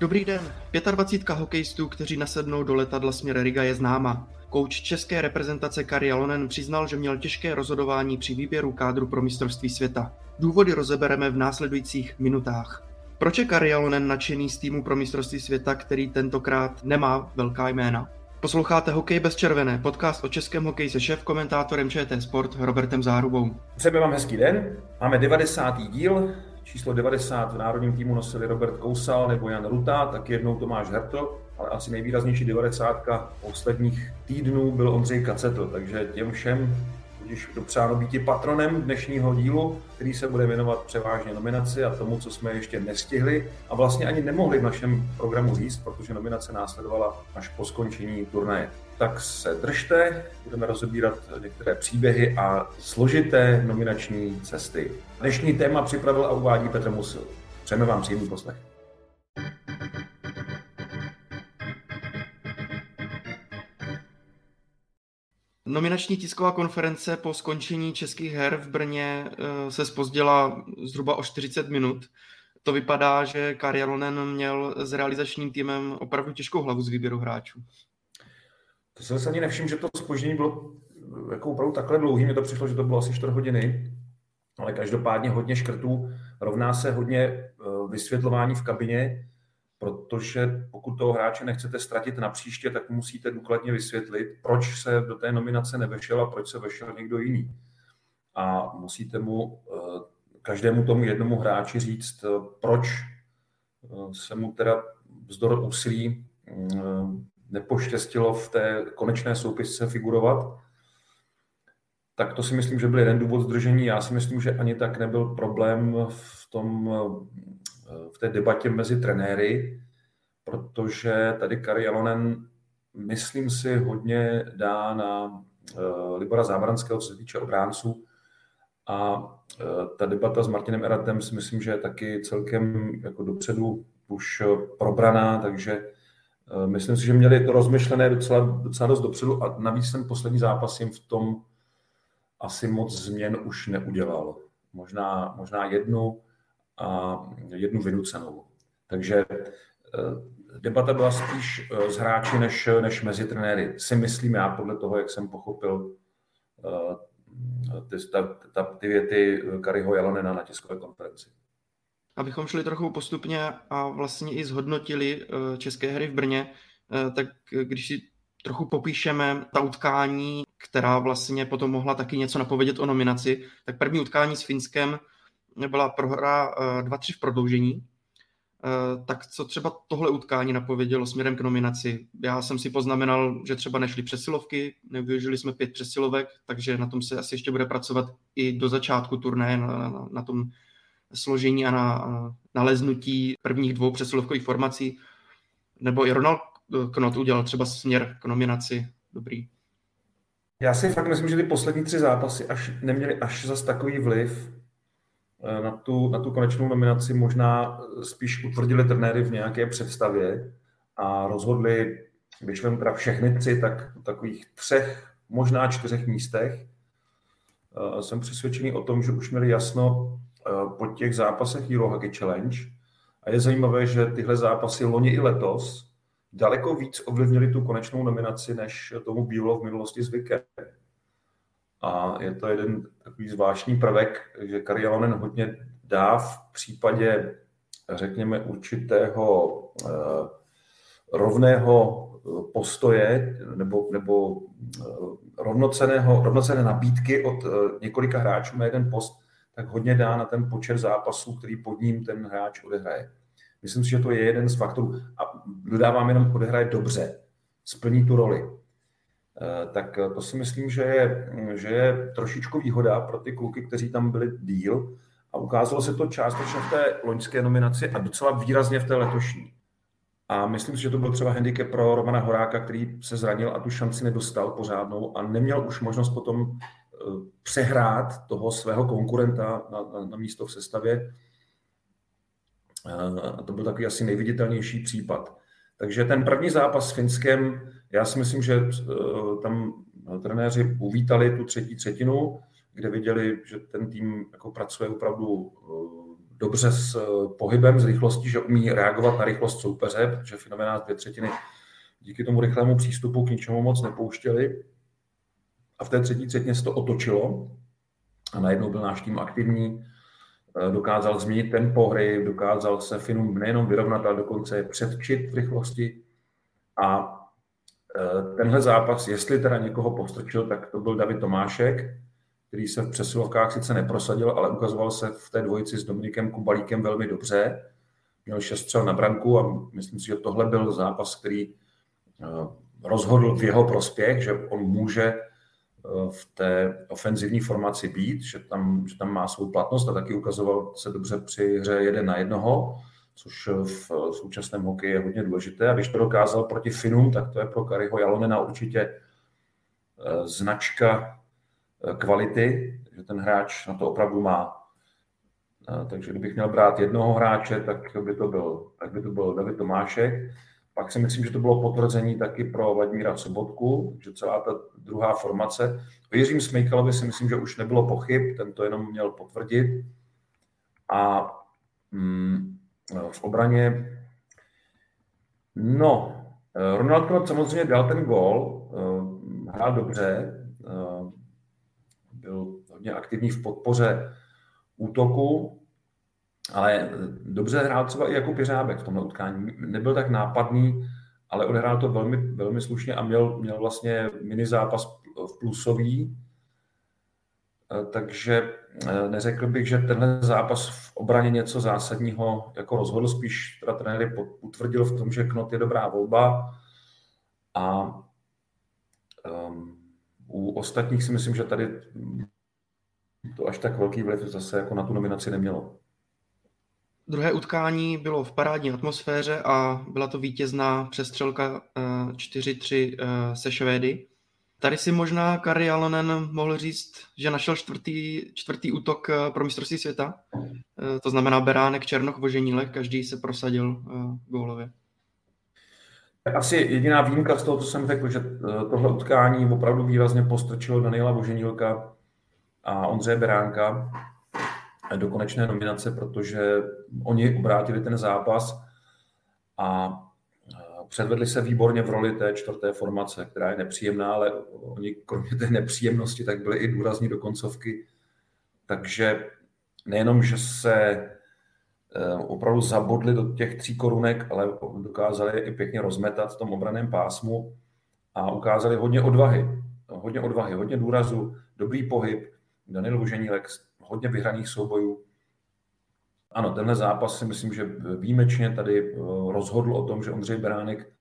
Dobrý den. 25 hokejistů, kteří nasednou do letadla směr Riga je známa. Kouč české reprezentace Kari Jalonen přiznal, že měl těžké rozhodování při výběru kádru pro mistrovství světa. Důvody rozebereme v následujících minutách. Proč je Kari Jalonen nadšený z týmu pro mistrovství světa, který tentokrát nemá velká jména? Posloucháte Hokej bez červené, podcast o českém hokeji se šéf komentátorem ČT Sport Robertem Zárubou. Přejeme vám hezký den. Máme 90. díl. Číslo 90 v národním týmu nosili Robert Kousal nebo Jan Ruta, tak jednou Tomáš Herto, ale asi nejvýraznější 90. posledních týdnů byl Ondřej Kacetl, takže těm všem tudíž dopřáno být patronem dnešního dílu, který se bude věnovat převážně nominaci a tomu, co jsme ještě nestihli a vlastně ani nemohli v našem programu říct, protože nominace následovala až po skončení turnaje. Tak se držte, budeme rozebírat některé příběhy a složité nominační cesty. Dnešní téma připravil a uvádí Petr Musil. Přejeme vám příjemný poslech. Nominační tisková konference po skončení českých her v Brně eh, se spozdila zhruba o 40 minut. To vypadá, že Kari Jalonen měl s realizačním týmem opravdu těžkou hlavu z výběru hráčů. To jsem se ani nevšiml, že to spoždění bylo jako opravdu takhle dlouhý. Mně to přišlo, že to bylo asi 4 hodiny, ale každopádně hodně škrtů rovná se hodně eh, vysvětlování v kabině, protože pokud toho hráče nechcete ztratit na příště, tak musíte důkladně vysvětlit, proč se do té nominace nevešel a proč se vešel někdo jiný. A musíte mu, eh, každému tomu jednomu hráči říct, eh, proč se mu teda vzdor úsilí nepoštěstilo v té konečné soupisce figurovat, tak to si myslím, že byl jeden důvod zdržení. Já si myslím, že ani tak nebyl problém v, tom, v té debatě mezi trenéry, protože tady Kari Jalonen, myslím si, hodně dá na uh, Libora Zábranského, co se týče obránců. A uh, ta debata s Martinem Eratem si myslím, že je taky celkem jako dopředu už probraná, takže myslím si, že měli to rozmyšlené docela, docela dost dopředu a navíc ten poslední zápas jim v tom asi moc změn už neudělal. Možná, možná jednu a jednu vynucenou. Takže eh, debata byla spíš s eh, hráči než, než mezi trenéry. Si myslím já podle toho, jak jsem pochopil eh, ty, ta, ta, ty věty Kariho Jalonena na tiskové konferenci. Abychom šli trochu postupně a vlastně i zhodnotili české hry v Brně, tak když si trochu popíšeme ta utkání, která vlastně potom mohla taky něco napovědět o nominaci. Tak první utkání s Finskem byla prohra 2-3 v prodloužení. Eh, tak co třeba tohle utkání napovědělo směrem k nominaci? Já jsem si poznamenal, že třeba nešli přesilovky, nevyužili jsme pět přesilovek, takže na tom se asi ještě bude pracovat i do začátku turné, na, na, na tom složení a na, na naleznutí prvních dvou přesilovkových formací. Nebo i Ronald Knot udělal třeba směr k nominaci dobrý. Já si fakt myslím, že ty poslední tři zápasy až neměly až zas takový vliv eh, na tu, na tu konečnou nominaci. Možná spíš utvrdili trenéry v nějaké představě a rozhodli, když vem teda všechny tři, tak v takových třech, možná čtyřech místech. Eh, jsem přesvědčený o tom, že už měli jasno eh, po těch zápasech Euro Hockey Challenge. A je zajímavé, že tyhle zápasy loni i letos daleko víc ovlivnili tu konečnou nominaci, než tomu bylo v minulosti zvykem. A je to jeden takový zvláštní prvek, že Kari Jalonen hodně dá v případě, řekněme, určitého eh, rovného postoje nebo, nebo eh, rovnoceného, rovnocené nabídky od eh, několika hráčů na jeden post, tak hodně dá na ten počet zápasů, který pod ním ten hráč odehraje. Myslím si, že to je jeden z faktorů. A dodávám jenom, odehraje dobře, splní tu roli. Eh, tak to si myslím, že je, že je trošičku výhoda pro ty kluky, kteří tam byli díl. A ukázalo se to částečně v té loňské nominaci a docela výrazně v té letošní. A myslím si, že to byl třeba handicap pro Romana Horáka, který se zranil a tu šanci nedostal pořádnou a neměl už možnost potom přehrát toho svého konkurenta na, na, na místo v sestavě. A to byl takový asi nejviditelnější případ. Takže ten první zápas s Finskem, já si myslím, že tam trenéři uvítali tu třetí třetinu, kde viděli, že ten tým jako pracuje opravdu dobře s pohybem, s rychlostí, že umí reagovat na rychlost soupeře, protože Finové nás dvě třetiny díky tomu rychlému přístupu k ničemu moc nepouštěli. A v té třetí třetině se to otočilo a najednou byl náš tým aktivní, eh, dokázal změnit tempo hry, dokázal se Finům nejenom vyrovnat, ale dokonce je předčit v rychlosti. A eh, tenhle zápas, jestli teda někoho postrčil, tak to byl David Tomášek, který se v přesilovkách sice neprosadil, ale ukazoval se v té dvojici s Dominikem Kubalíkem velmi dobře. Měl šest střel na branku a myslím si, že tohle byl zápas, který eh, rozhodl v jeho prospěch, že on může v té ofenzivní formaci být, že tam, že tam má svou platnost a taky ukazoval se dobře při hře jeden na jednoho, což v současném hokeji je hodně důležité. A když to dokázal proti Finům, tak to je pro Kariho Jalonena určitě eh, značka eh, kvality, že ten hráč na to opravdu má. Takže kdybych měl brát jednoho hráče, tak by to byl, tak by to byl David Tomášek. Pak si myslím, že to bylo potvrzení taky pro Vladimíra Sobotku, že celá ta druhá formace. O Jiřím Smejkalovi si myslím, že už nebylo pochyb, ten to jenom měl potvrdit. A mm, v obraně, no, Ronald Knott samozřejmě dal ten gól, eh, hrál dobře, eh, byl hodně aktivní v podpoře útoku, ale dobře hrál třeba i jako Piřábek v tomhle utkání. Nebyl tak nápadný, ale odehrál to velmi, velmi slušně a měl, měl vlastně mini zápas v plusový. Eh, takže eh, neřekl bych, že tenhle zápas v obraně něco zásadního jako rozhodl, spíš teda trenér utvrdil v tom, že Knot je dobrá volba a um, u ostatních si myslím, že tady to až tak velký vliv zase jako na tu nominaci nemělo. Druhé utkání bylo v parádní atmosféře a byla to vítězná přestřelka 4-3 eh, eh, se Švédy. Tady si možná Kari Alonen mohl říct, že našel čtvrtý, čtvrtý útok eh, pro mistrovství světa. To znamená Beránek, Černoch, Voženílek, každý se prosadil gólově. Asi jediná výjimka z toho, co jsem řekl, že tohle utkání opravdu výrazně postrčilo Daniela Voženílka a Ondřeje Beránka, do konečné nominace, protože oni obrátili ten zápas a předvedli se výborně v roli té čtvrté formace, která je nepříjemná, ale oni kromě té nepříjemnosti tak byli i důrazní do koncovky. Takže nejenom, že se eh, opravdu zabodli do těch tří korunek, ale dokázali i pěkně rozmetat v tom obraném pásmu a ukázali hodně odvahy. Hodně odvahy, hodně důrazu, dobrý pohyb. Daniel Voženílek hodně vyhraných soubojů. Ano, tenhle zápas si myslím, že výjimečně tady eh, rozhodl o tom, že Ondřej Beránek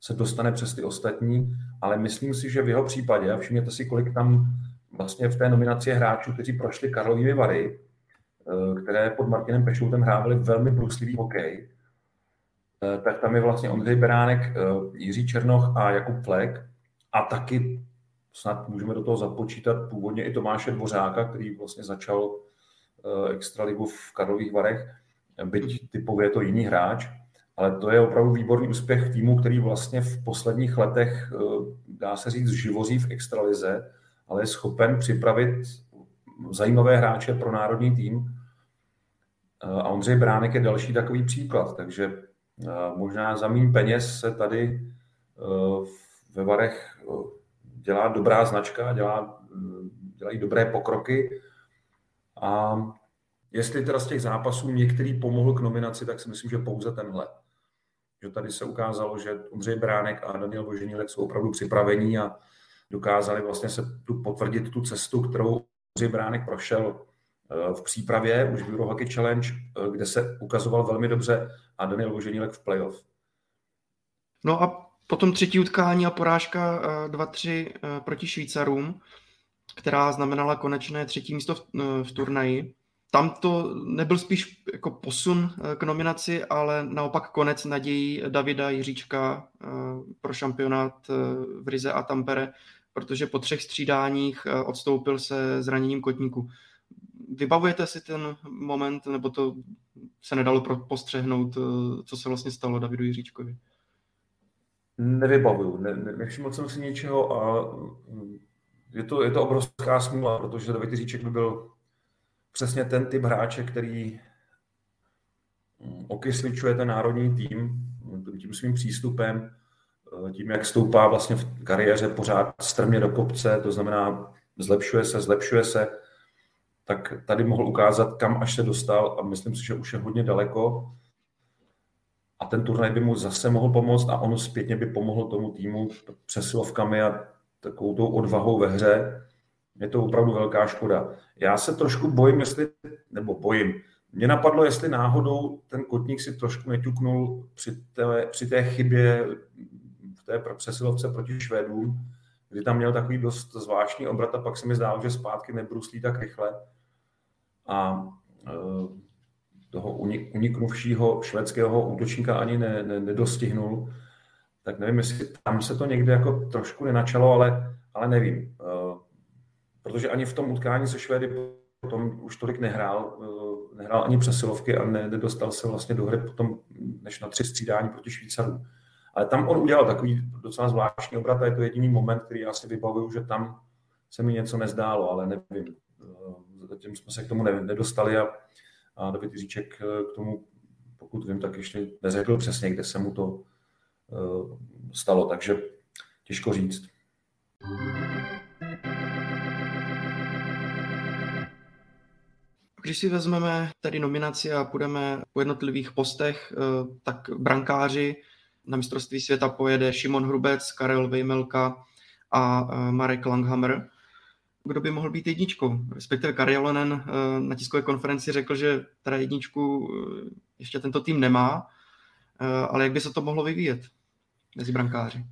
se dostane přes ty ostatní, ale myslím si, že v jeho případě, a všimněte si, kolik tam vlastně v té nominaci hráčů, kteří prošli Karlovými Vary, eh, které pod Martinem Pešoutem hrávali velmi bruslivý hokej, eh, tak tam je vlastně Ondřej Beránek, Jiří Černoch a Jakub Flek a taky snad můžeme do toho započítat původně i Tomáše Dvořáka, který vlastně začal uh, extraligu v Karlových Varech, byť typově je to jiný hráč, ale to je opravdu výborný úspěch týmu, který vlastně v posledních letech, uh, dá se říct, živozí v extralize, ale je schopen připravit zajímavé hráče pro národní tým. Uh, a Ondřej Bránek je další takový příklad, takže možná za méně peněz se tady ve Varech dělá dobrá značka, dělá, dělají dobré pokroky a jestli teda z těch zápasů některý pomohl k nominaci, tak si myslím, že pouze tenhle. Že tady se ukázalo, že Ondřej Bránek a Daniel Boženílek jsou opravdu připravení a dokázali vlastně se tu potvrdit tu cestu, kterou Ondřej Bránek prošel eh, v přípravě už v Eurohockey Challenge, eh, kde se ukazoval velmi dobře a Daniel Boženílek v playoff. No a Potom třetí utkání a porážka 2-3 eh, eh, proti Švýcarům, která znamenala konečné třetí místo v, eh, v turnaji. tam to nebyl spíš jako posun k nominaci, ale naopak konec nadějí Davida Jiříčka pro šampionát v Rize a Tampere, protože po třech střídáních odstoupil se zraněním kotníku. Vybavujete si ten moment, nebo to se nedalo postřehnout, co se vlastně stalo Davidu Jiříčkovi? Nevybavuju, ne, ne, nevšiml jsem si ničeho a mm, je to, je to obrovská smůla, protože David Jiříček by byl přesně ten typ hráče, který mm, okysličuje ten národní tým tím svým přístupem, eh, tím, jak stoupá vlastně v kariéře pořád strmě do kopce, to znamená zlepšuje se, zlepšuje se, tak tady mohl ukázat, kam až se dostal a myslím si, že už je hodně daleko. A ten turnaj by mu zase mohl pomoct a on zpětně by pomohl tomu týmu přesilovkami a takovou tou odvahou ve hře je to opravdu velká škoda. Já se trošku bojím, jestli, nebo bojím, mě napadlo, jestli náhodou ten kotník si trošku neťuknul při té, při té chybě v té přesilovce proti Švédům, kdy tam měl takový dost zvláštní obrat a pak se mi zdálo, že zpátky nebruslí tak rychle. A e, toho uniknuvšího švédského útočníka ani ne, ne, nedostihnul. Tak nevím, jestli tam se to někde jako trošku nenačalo, ale, ale nevím. E, protože ani v tom utkání se Švédy potom už tolik nehrál, eh, nehrál ani přesilovky a nedostal se vlastně do hry potom než na tři střídání proti Švýcarům. Ale tam on udělal takový docela zvláštní obrat a je to jediný moment, který já si vybavuju, že tam se mi něco nezdálo, ale nevím. Eh, zatím jsme se k tomu nedostali a, a David Jiříček eh, k tomu, pokud vím, tak ještě neřekl přesně, kde se mu to stalo, takže těžko říct. Když si vezmeme tedy nominaci a půjdeme po jednotlivých postech, eh, tak brankáři na mistrovství světa pojede Šimon Hrubec, Karel Vejmelka a eh, Marek Langhammer. Kdo by mohl být jedničkou? Respektive Karjalonen eh, na tiskové konferenci řekl, že teda jedničku ještě tento tým nemá, ale jak by se to mohlo vyvíjet mezi brankáři?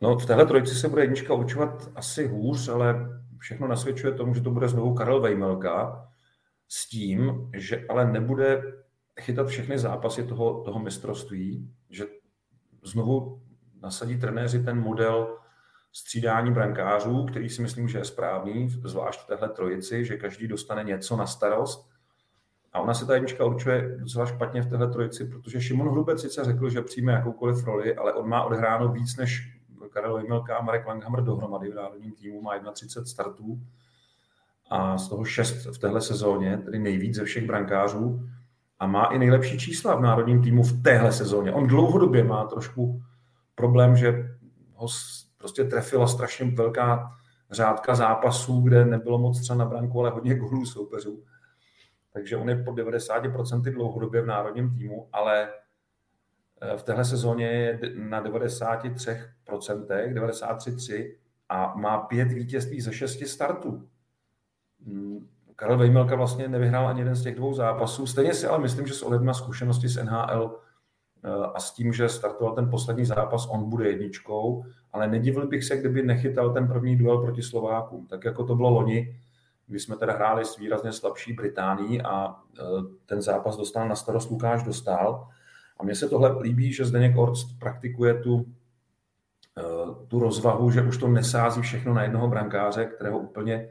No, v téhle trojici se bude jednička určovat asi hůř, ale všechno nasvědčuje tomu, že to bude znovu Karel Vejmelka, s tím, že ale nebude chytat všechny zápasy toho, toho mistrovství, že znovu nasadí trenéři ten model střídání brankářů, který si myslím, že je správný, zvlášť v téhle trojici, že každý dostane něco na starost. A ona se ta jednička určuje docela špatně v téhle trojici, protože Šimon Hrubec sice řekl, že přijme jakoukoliv roli, ale on má odhráno víc než Karel Vejmelka a Marek Langhammer dohromady v národním týmu, má 31 startů a z toho šest v téhle sezóně, tedy nejvíc ze všech brankářů a má i nejlepší čísla v národním týmu v téhle sezóně. On dlouhodobě má trošku problém, že ho prostě trefila strašně velká řádka zápasů, kde nebylo moc třeba na branku, ale hodně gólů soupeřů. Takže on je po 90% dlouhodobě v národním týmu, ale eh, v téhle sezóně je na 93%, 93,3 a má pět vítězství ze šesti startů. Mm, Karel Vejmelka vlastně nevyhrál ani jeden z těch dvou zápasů. Stejně si ale myslím, že s ohledem na zkušenosti s NHL a s tím, že startoval ten poslední zápas, on bude jedničkou, ale nedivil bych se, kdyby nechytal ten první duel proti Slovákům, tak jako to bylo loni, kdy jsme teda hráli s výrazně slabší Británií a eh, ten zápas dostal na starost Lukáš Dostal. A mně se tohle líbí, že Zdeněk Orst praktikuje tu, eh, tu rozvahu, že už to nesází všechno na jednoho brankáře, kterého úplně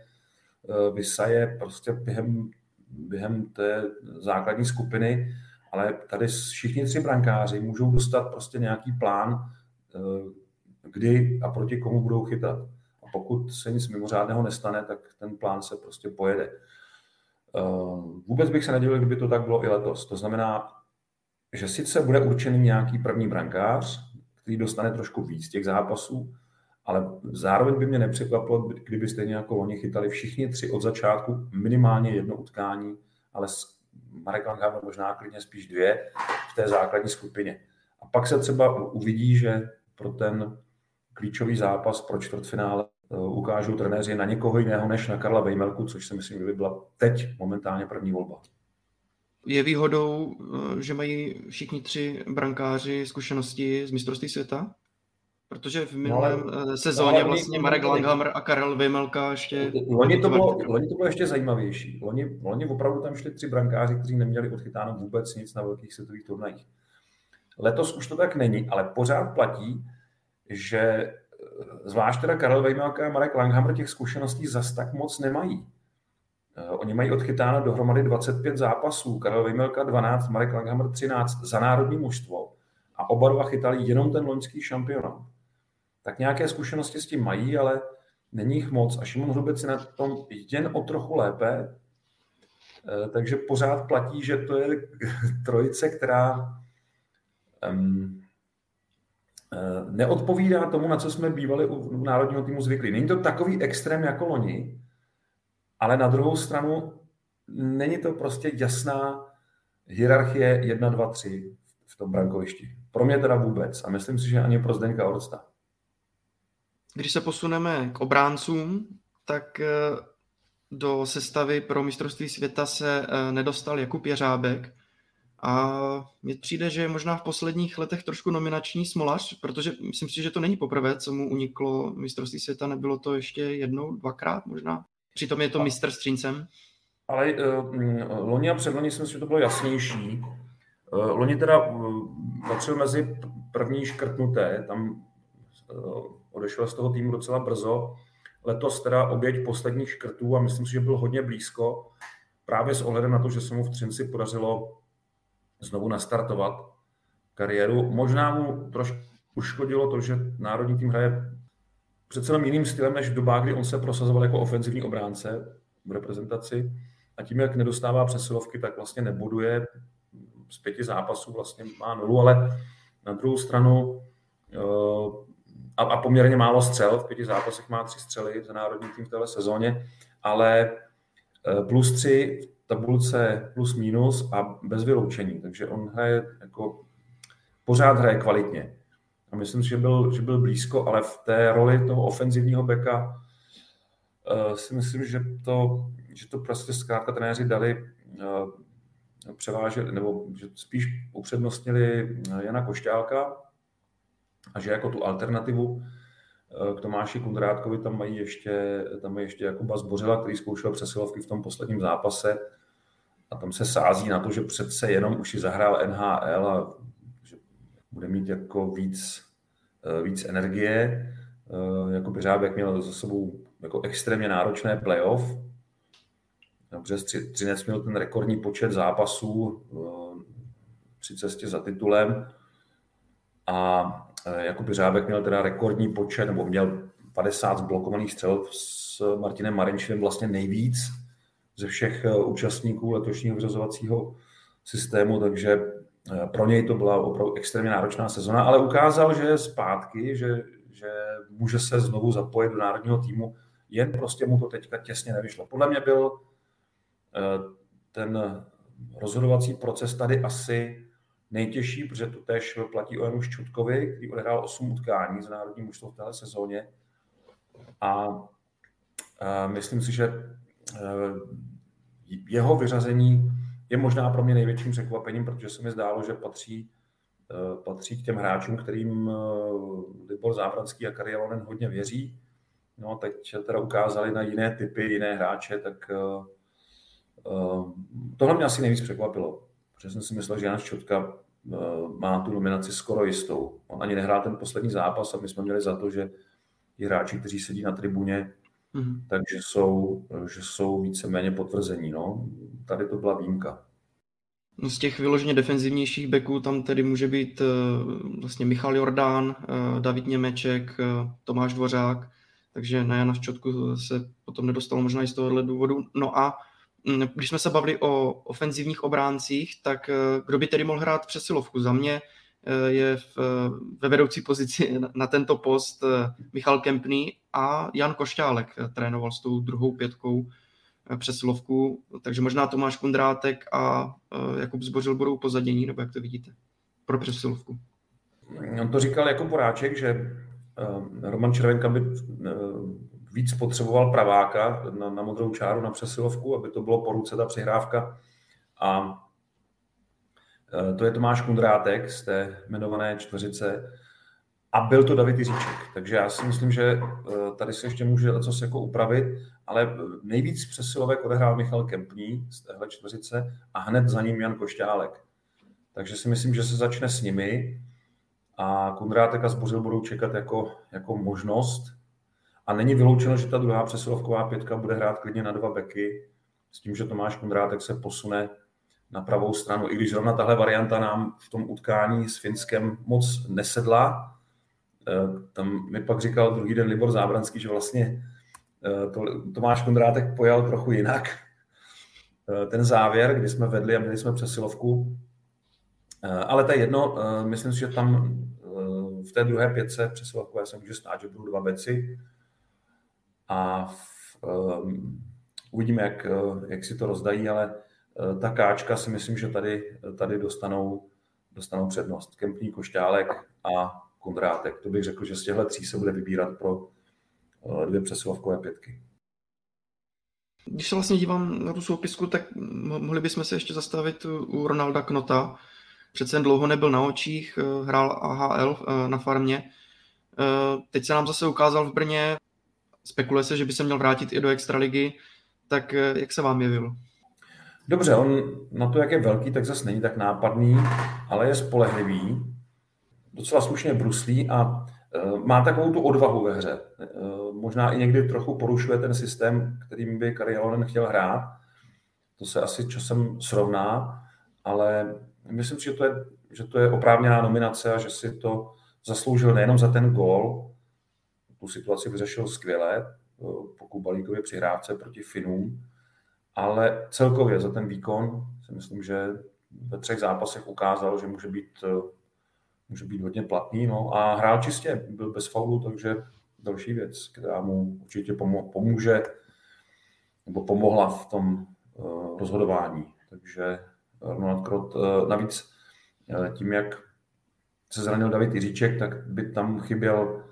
Eh, vysaje prostě během, během té základní skupiny, ale tady všichni tři brankáři můžou dostat prostě nějaký plán, eh, kdy a proti komu budou chytat. A pokud se nic mimořádného nestane, tak ten plán se prostě pojede. Eh, vůbec bych se nedělil, kdyby to tak bylo i letos. To znamená, že sice bude určený nějaký první brankář, který dostane trošku víc těch zápasů, ale zároveň by mě nepřekvapilo, kdyby stejně jako oni chytali všichni tři od začátku minimálně jedno utkání, ale Marek Langhammer možná klidně spíš dvě v té základní skupině. A pak se třeba uvidí, že pro ten klíčový zápas pro čtvrtfinále eh, ukážou trenéři na někoho jiného než na Karla Vejmelku, což si myslím, že by byla teď momentálně první volba. Je výhodou, eh, že mají všichni tři brankáři zkušenosti z mistrovství světa? Protože v minulém no, sezóně no, vlastně Marek Langhammer a Karel Vymelka ještě... Loni to, bylo, loni to bylo ještě zajímavější. Loni, loni opravdu tam šli tři brankáři, kteří neměli odchytáno vůbec nic na velkých světových turnajích. Letos už to tak není, ale pořád platí, že eh, zvlášť teda Karel Vejmelka a Marek Langhammer těch zkušeností zas tak moc nemají. Eh, oni mají odchytáno dohromady 25 zápasů, Karel Vejmelka 12, Marek Langhammer 13 za národní mužstvo a oba dva chytali jenom ten loňský šampionát. Tak nějaké zkušenosti s tím mají, ale není jich moc a Šimon Hrubec na tom jen o trochu lépe, eh, takže pořád platí, že to je trojice, která um, neodpovídá tomu, na co jsme bývali u národního týmu zvyklí. Není to takový extrém jako loni, ale na druhou stranu není to prostě jasná hierarchie 1, 2, 3 v tom brankovišti. Pro mě teda vůbec. A myslím si, že ani pro Zdeňka Orsta. Když se posuneme k obráncům, tak eh, do sestavy pro mistrovství světa se eh, nedostal Jakub Jeřábek. A mně přijde, že je možná v posledních letech trošku nominační smolař, protože myslím si, že to není poprvé, co mu uniklo mistrovství světa, nebylo to ještě jednou, dvakrát možná. Přitom je to mistr Stříncem. Ale uh, loni a předloni si myslím, že to bylo jasnější. Uh, loni teda uh, patřil mezi první škrtnuté, tam uh, odešel z toho týmu docela brzo. Letos teda oběť posledních škrtů a myslím si, že byl hodně blízko, právě s ohledem na to, že se mu v Třinci podařilo znovu nastartovat kariéru. Možná mu trošku uškodilo to, že národní tým hraje přece jenom jiným stylem než v kdy on se prosazoval jako ofenzivní obránce v reprezentaci a tím, jak nedostává přesilovky, tak vlastně nebuduje z pěti zápasů vlastně má nulu, ale na druhou stranu eh, a, a poměrně málo střel, v pěti zápasech má tři střely za národní tým v této sezóně, ale eh, plus tři v tabulce plus minus a bez vyloučení, takže on hraje jako pořád hraje kvalitně. A myslím si, že byl, že byl blízko, ale v té roli toho ofenzivního beka uh, si myslím, že to, že to prostě zkrátka trenéři dali uh, převážet, nebo že spíš upřednostnili Jana Košťálka a že jako tu alternativu uh, k Tomáši Kundrátkovi tam mají ještě, tam mají ještě Jakuba Zbořila, který zkoušel přesilovky v tom posledním zápase a tam se sází na to, že přece jenom už si zahrál NHL a bude mít jako víc, eh, víc energie. Eh, jako Běřábek měl za sebou jako extrémně náročné playoff. Přes 13 měl ten rekordní počet zápasů eh, při cestě za titulem a jako Běřábek měl teda rekordní počet, nebo měl 50 zblokovaných střel s Martinem Marinčem vlastně nejvíc ze všech účastníků letošního vyřazovacího systému, takže Eh, pro něj to byla opravdu extrémně náročná sezona, ale ukázal, že je zpátky, že, že může se znovu zapojit do národního týmu, jen prostě mu to teďka těsně nevyšlo. Podle mě byl eh, ten rozhodovací proces tady asi nejtěžší, protože to tež platí o Janu Ščutkovi, který odehrál 8 utkání za národní mužstvo v téhle sezóně. A, a myslím si, že eh, jeho vyřazení je možná pro mě největším překvapením, protože se mi zdálo, že patří, eh, patří k těm hráčům, kterým eh, Libor Zábranský a Karialonen hodně věří. No teď teda ukázali na jiné typy, jiné hráče, tak tohle mě asi nejvíc překvapilo. Protože jsem si myslel, že Jan Ščotka uh, má tu nominaci skoro jistou. On ani nehrál ten poslední zápas a my jsme měli za to, že ti hráči, kteří sedí na tribuně, mm-hmm. takže jsou, že jsou víceméně potvrzení. No. Tady to byla výjimka. Z těch vyloženě defenzivnějších beků tam tedy může být uh, vlastně Michal Jordán, uh, David Němeček, Tomáš Dvořák, takže na Jana Ščotku se potom nedostalo možná i z tohohle důvodu. No a když jsme se bavili o ofenzivních obráncích, tak uh, kdo by tedy mohl hrát přesilovku? Za mě je v, ve vedoucí pozici na tento post Michal Kempný a Jan Košťálek trénoval s tou druhou pětkou přesilovku, takže možná Tomáš Kundrátek a Jakub Zbořil budou pozadění, nebo jak to vidíte, pro přesilovku. On to říkal jako poráček, že Roman Červenka by víc potřeboval praváka na, na modrou čáru na přesilovku, aby to bylo po ruce ta přihrávka. A to je Tomáš Kundrátek z té jmenované čtveřice. a byl to David Jiříček. Takže já si myslím, že eh, tady se ještě může co se jako upravit, ale nejvíc přesilovek odehrál Michal Kempní z téhle čtveřice a hned za ním Jan Košťálek. Takže si myslím, že se začne s nimi a Kundrátek a Zbořil budou čekat jako, jako možnost. A není vyloučeno, že ta druhá přesilovková pětka bude hrát klidně na dva beky, s tím, že Tomáš Kundrátek se posune na pravou stranu, i když zrovna tahle varianta nám v tom utkání s Finskem moc nesedla. Eh, tam mi pak říkal druhý den Libor Zábranský, že vlastně eh, to, Tomáš Kondrátek pojal trochu jinak eh, ten závěr, kdy jsme vedli a měli jsme přesilovku. Ale to je jedno, myslím si, že tam v té druhé pětce přesilovkové se může stát, že budou dva beci a v, um, uvidíme, jak, jak si to rozdají, ale Eh, ta káčka si myslím, že tady, tady dostanou, dostanou přednost. Kempní, Košťálek a Kondrátek. To bych řekl, že z těchto tří se bude vybírat pro eh, dvě přesilovkové pětky. Když se vlastně dívám na tu soupisku, tak mohli bychom se ještě zastavit u Ronalda Knota. Přece jen dlouho nebyl na očích, eh, hrál AHL na farmě. Teď se nám zase ukázal v Brně, spekuluje se, že by se měl vrátit i do extraligy. Tak jak se vám jevil? Dobře, on na to, jak je velký, tak zase není tak nápadný, ale je spolehlivý, docela slušně bruslí a uh, má takovou tu odvahu ve hře. Uh, možná i někdy trochu porušuje ten systém, kterým by Karialonen chtěl hrát. To se asi časem srovná, ale myslím si, že to je, že to je oprávněná nominace a že si to zasloužil nejenom za ten gól, tu situaci vyřešil skvěle uh, po Kubalíkově přihrávce proti Finům, ale celkově za ten výkon si myslím, že ve třech zápasech ukázal, že může být, eh, může být hodně platný. No a hrál čistě, byl bez faulu, takže další věc, která mu určitě pomůže nebo pomohla v tom eh, rozhodování. Takže Ronald Krot, eh, navíc tím, jak se zranil David Jiříček, tak by tam chyběl Eh,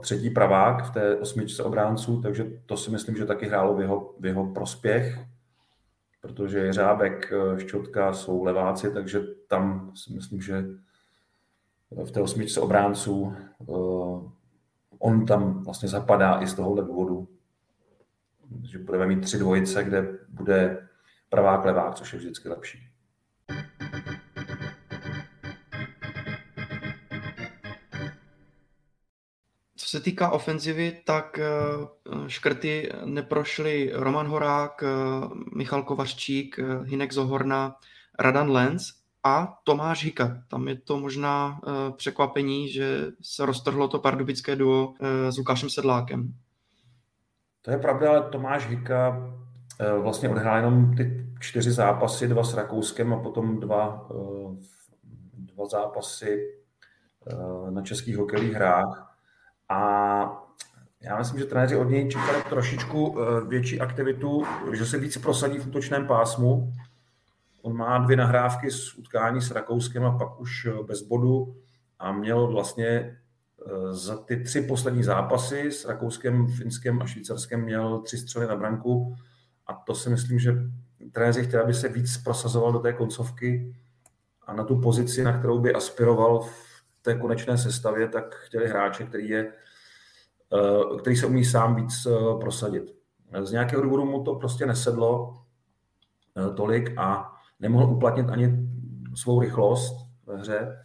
třetí pravák v té osmičce obránců, takže to si myslím, že taky hrálo v jeho, v jeho prospěch, protože Jeřábek, eh, Šťotka jsou leváci, takže tam si myslím, že v té osmičce obránců eh, on tam vlastně zapadá i z tohohle důvodu, že budeme mít tři dvojice, kde bude pravák, levák, což je vždycky lepší. Se týká ofenzivy, tak eh, škrty neprošly Roman Horák, eh, Michal Kovařčík, eh, Hinek Zohorna, Radan Lenz a Tomáš Hika. Tam je to možná překvapení, že se roztrhlo to pardubické duo s Lukášem Sedlákem. To je pravda, ale Tomáš Hika vlastně odehrál jenom ty čtyři zápasy, dva s Rakouskem a potom dva, dva zápasy na českých hokejových hrách. A já myslím, že trenéři od něj čekali trošičku eh, větší aktivitu, že se víc prosadí v útočném pásmu. On má dvě nahrávky z utkání s Rakouskem a pak už eh, bez bodu a měl vlastně eh, za ty tři poslední zápasy s Rakouskem, Finskem a Švýcarskem měl tři střely na branku a to si myslím, že trenéři chtěli, aby se víc prosazoval do té koncovky a na tu pozici, na kterou by aspiroval v té konečné sestavě, tak chtěli hráče, který, je, eh, který se umí sám víc eh, prosadit. Z nějakého důvodu mu to prostě nesedlo eh, tolik a nemohl uplatnit ani svou rychlost ve hře.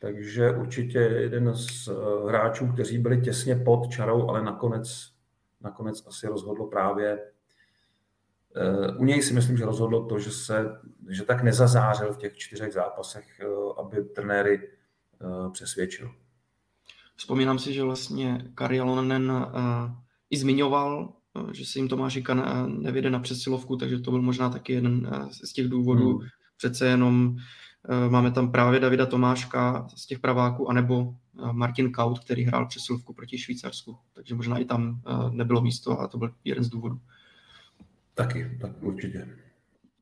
Takže určitě jeden z hráčů, kteří byli těsně pod čarou, ale nakonec, nakonec asi rozhodlo právě u něj si myslím, že rozhodlo to, že, se, že tak nezazářil v těch čtyřech zápasech, aby trenéry přesvědčil. Vzpomínám si, že vlastně Kari Alonen uh, i zmiňoval, uh, že se jim Tomáš Jika ne, nevěde na přesilovku, takže to byl možná taky jeden z těch důvodů. Hmm. Přece jenom máme tam právě Davida Tomáška z těch praváků, anebo Martin Kaut, který hrál přesilovku proti Švýcarsku. Takže možná i tam nebylo místo a to byl jeden z důvodů. Taky, tak určitě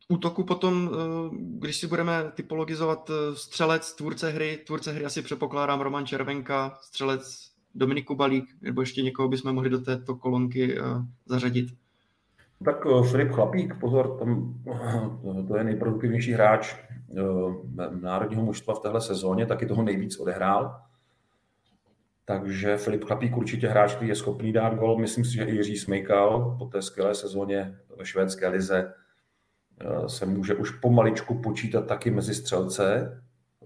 útoku potom, eh, když si budeme typologizovat eh, střelec, tvůrce hry, tvůrce hry asi předpokládám Roman Červenka, střelec Dominik Kubalík, nebo ještě někoho bychom mohli do této kolonky eh, zařadit. Tak Filip Chlapík, pozor, tam, to je nejproduktivnější hráč národního mužstva v téhle sezóně, taky toho nejvíc odehrál. takže Filip Chlapík určitě hráč, který je schopný dát gol. Myslím si, že i Jiří Smejkal po té skvělé sezóně ve švédské lize se může už pomaličku počítat taky mezi střelce,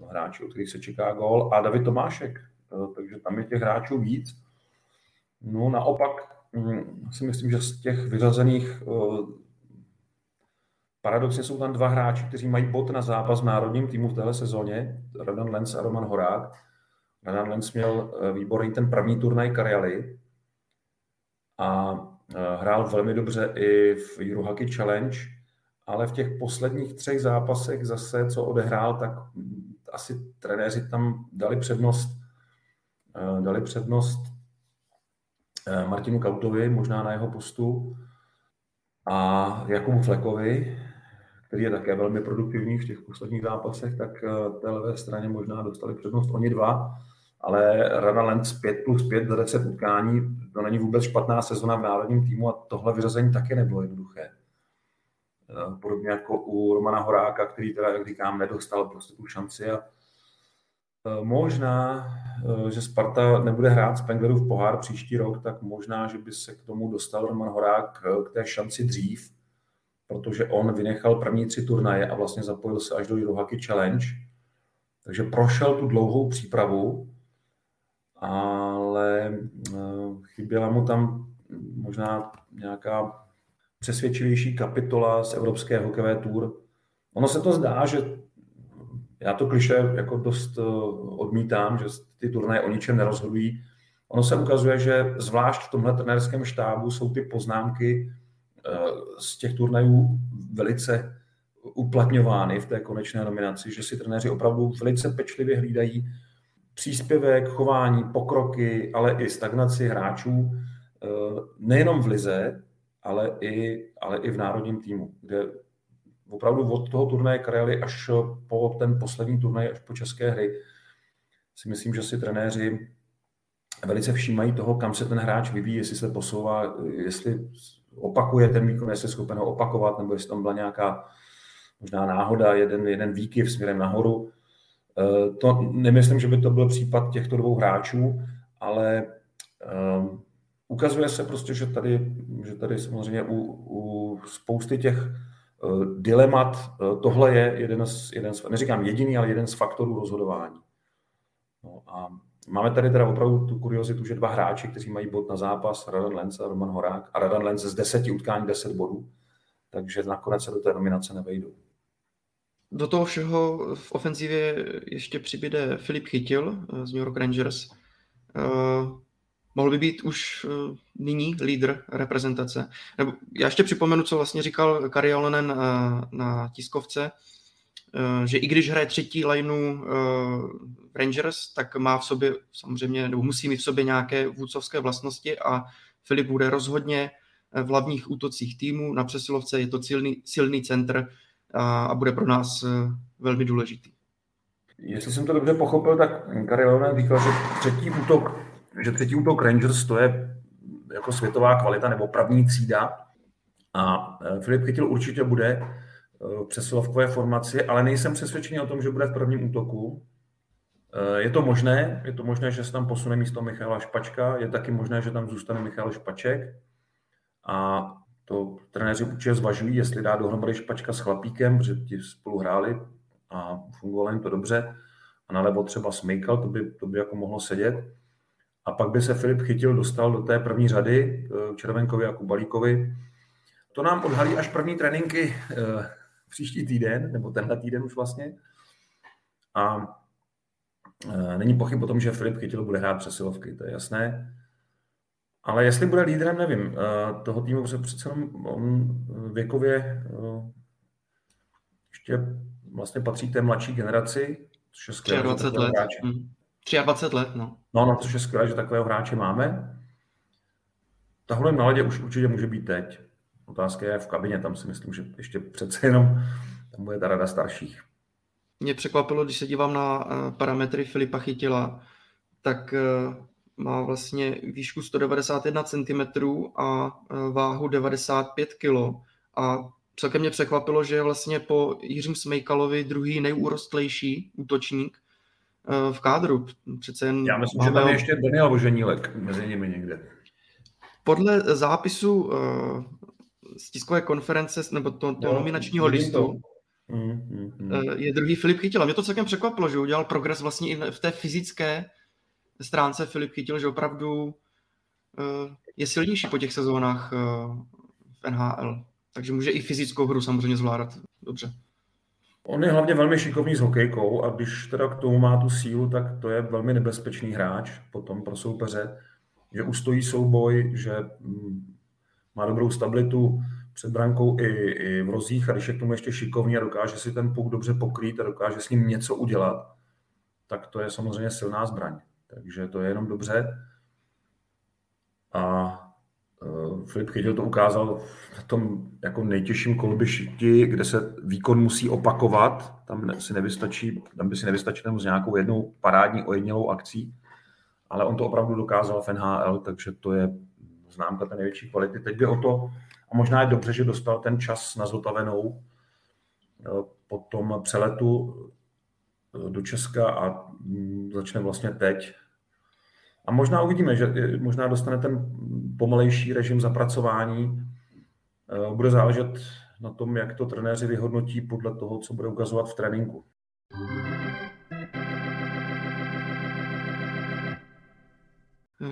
hráči, od kterých se čeká gol, a David Tomášek. Eh, takže tam je těch hráčů víc. No naopak hm, si myslím, že z těch vyřazených eh, paradoxně jsou tam dva hráči, kteří mají bod na zápas v národním týmu v téhle sezóně, Radan Lenz a Roman Horák. Radan Lenz měl eh, výborný ten první turnaj Karialy a hrál velmi dobře i v Jurohaki Challenge, ale v těch posledních třech zápasech zase, co odehrál, tak asi trenéři tam dali přednost, eh, dali přednost eh, Martinu Kautovi, možná na jeho postu, a Jakubu Flekovi, který je také velmi produktivní v těch posledních zápasech, tak eh, té levé straně možná dostali přednost oni dva, ale Rada Lenz 5 plus 5 za 10 utkání, to není vůbec špatná sezona v národním týmu a tohle vyřazení také nebylo jednoduché. Eh, podobně jako u Romana Horáka, který teda, jak říkám, nedostal prostě tu šanci a eh, Možná, eh, že Sparta nebude hrát Spenglerův pohár příští rok, tak možná, že by se k tomu dostal Roman Horák k té šanci dřív, protože on vynechal první tři turnaje a vlastně zapojil se až do Jirohaky Challenge. Takže prošel tu dlouhou přípravu, ale chyběla mu tam možná nějaká přesvědčivější kapitola z Evropské hokejové tour. Ono se to zdá, že já to kliše jako dost eh, odmítám, že ty turnaje o ničem nerozhodují. Ono se ukazuje, že zvlášť v tomhle trenérském štábu jsou ty poznámky eh, z těch turnajů velice uplatňovány v té konečné nominaci, že si trenéři opravdu velice pečlivě hlídají příspěvek, chování, pokroky, ale i stagnaci hráčů, eh, nejenom v lize, ale i, ale i v národním týmu, kde opravdu od toho turnaje Karely až po ten poslední turnaj, až po české hry, si myslím, že si trenéři velice všímají toho, kam se ten hráč vyvíjí, jestli se posouvá, jestli opakuje ten výkon, jestli je schopen ho opakovat, nebo jestli tam byla nějaká možná náhoda, jeden, jeden výkyv směrem nahoru. Eh, to nemyslím, že by to byl případ těchto dvou hráčů, ale um, ukazuje se prostě, že tady, že tady samozřejmě u, u spousty těch uh, dilemat uh, tohle je jeden z, jeden z, neříkám jediný, ale jeden z faktorů rozhodování. No a máme tady teda opravdu tu kuriozitu, že dva hráči, kteří mají bod na zápas, Radan Lenz a Roman Horák, a Radan Lenz z deseti utkání deset bodů, takže nakonec se do té nominace nevejdou. Do toho všeho v ofenzivě ještě přibyde Filip Chytil eh, z New York Rangers. Mohl by být už uh, nyní lídr reprezentace. Nebo já ještě připomenu, co vlastně říkal Kari Olonen uh, na tiskovce, uh, že i když hraje třetí lineu Rangers, tak má v sobě samozřejmě, nebo musí mít v sobě nějaké vůdcovské vlastnosti a Filip bude rozhodně v hlavních útocích týmu. Na přesilovce je to silný, silný centr a, a bude pro nás velmi důležitý. Jestli jsem to dobře pochopil, tak Olonen říkal, že třetí útok že třetí útok Rangers to je jako světová kvalita nebo pravní třída. A e, Filip Chytil určitě bude e, v přesilovkové formaci, ale nejsem přesvědčený o tom, že bude v prvním útoku. E, je to možné, je to možné, že se tam posune místo Michala Špačka, je taky možné, že tam zůstane Michal Špaček a to trenéři určitě zvažují, jestli dá dohromady Špačka s Chlapíkem, protože ti spolu hráli a fungovalo jim to dobře. A nalevo třeba Smejkal, to by, to by jako mohlo sedět. A pak by se Filip chytil, dostal do té první řady eh, Červenkovi a Kubalíkovi. To nám odhalí až první tréninky eh, příští týden, nebo tenhle týden už vlastně. A eh, není pochyb o tom, že Filip Chytil bude hrát přesilovky, to je jasné. Ale jestli bude lídrem, nevím. Toho týmu přece jenom on věkově ještě vlastně patří k té mladší generaci, což je skvělé. 20 let. Hráče. 23 let, no. No, no, což je skvělé, že takového hráče máme. Tahle naladě už určitě může být teď. Otázka je v kabině, tam si myslím, že ještě přece jenom tam bude ta rada starších. Mě překvapilo, když se dívám na eh, parametry Filipa Chytila, tak eh, má vlastně výšku 191 cm a eh, váhu 95 kg. A celkem mě překvapilo, že je vlastně po Jiřím Smejkalovi druhý nejúrostlejší útočník v kádru. Přece jen Já myslím, že tam je ještě Daniel Voženílek mezi nimi někde. Podle zápisu z tiskové konference, nebo to, to no, nominačního listu, to. Mm, mm, mm. je druhý Filip Chytil. A mě to celkem překvapilo, že udělal progres vlastně i v té fyzické stránce Filip Chytil, že opravdu eh, je silnější po těch sezónách eh, v NHL. Takže může i fyzickou hru samozřejmě zvládat dobře. On je hlavně velmi šikovný s hokejkou a když teda k tomu má tu sílu, tak to je velmi nebezpečný hráč potom pro soupeře, že ustojí souboj, že mm, má dobrou stabilitu před brankou i, i v rozích a když je k tomu ještě šikovný a dokáže si ten puk dobře pokrýt a dokáže s ním něco udělat, tak to je samozřejmě silná zbraň. Takže to je jenom dobře. A Filip Chytil to ukázal v tom jako nejtěžším kolbišti, kde se výkon musí opakovat. Tam si nevystačí, tam by si nevystačil s nějakou jednou parádní ojednělou akcí, ale on to opravdu dokázal v NHL, takže to je známka té největší kvality. Teď by o to, a možná je dobře, že dostal ten čas na zotavenou eh, po tom přeletu eh, do Česka a mm, začne vlastně teď. A možná uvidíme, že možná dostane ten pomalejší režim zapracování. Eh, bude záležet na tom, jak to trenéři vyhodnotí podle toho, co bude ukazovat v tréninku.